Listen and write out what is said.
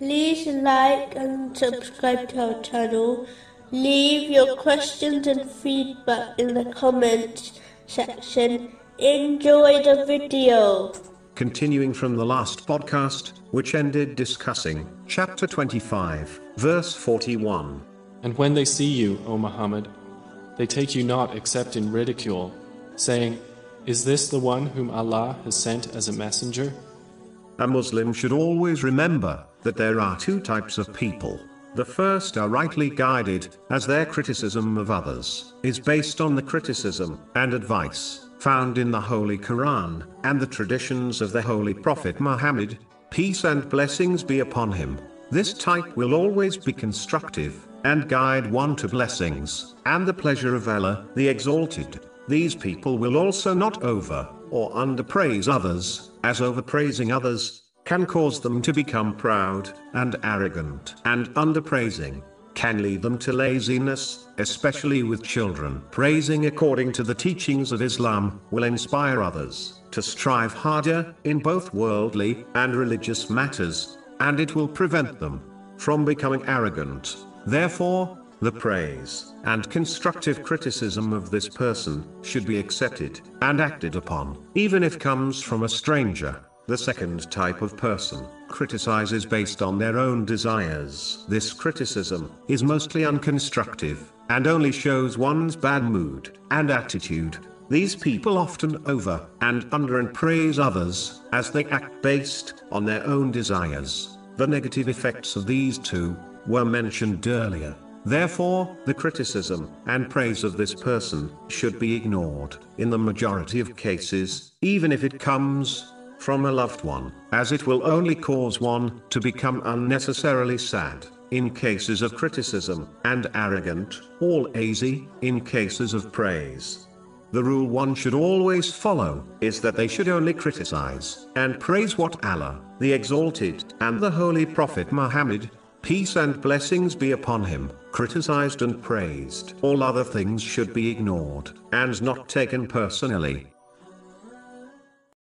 like and subscribe to our channel. Leave your questions and feedback in the comments section. Enjoy the video. Continuing from the last podcast, which ended discussing chapter 25, verse 41. And when they see you, O Muhammad, they take you not except in ridicule, saying, Is this the one whom Allah has sent as a messenger? A Muslim should always remember that there are two types of people. The first are rightly guided, as their criticism of others is based on the criticism and advice found in the Holy Quran and the traditions of the Holy Prophet Muhammad, peace and blessings be upon him. This type will always be constructive and guide one to blessings and the pleasure of Allah, the Exalted. These people will also not over or underpraise others, as overpraising others can cause them to become proud and arrogant, and underpraising can lead them to laziness, especially with children. Praising according to the teachings of Islam will inspire others to strive harder in both worldly and religious matters, and it will prevent them from becoming arrogant. Therefore, the praise and constructive criticism of this person should be accepted and acted upon, even if comes from a stranger. The second type of person criticizes based on their own desires. This criticism is mostly unconstructive and only shows one's bad mood and attitude. These people often over and under and praise others as they act based on their own desires. The negative effects of these two were mentioned earlier. Therefore, the criticism and praise of this person should be ignored in the majority of cases, even if it comes from a loved one, as it will only cause one to become unnecessarily sad, in cases of criticism, and arrogant, all easy, in cases of praise. The rule one should always follow is that they should only criticize and praise what Allah, the Exalted, and the Holy Prophet Muhammad, peace and blessings be upon him, criticized and praised. All other things should be ignored and not taken personally.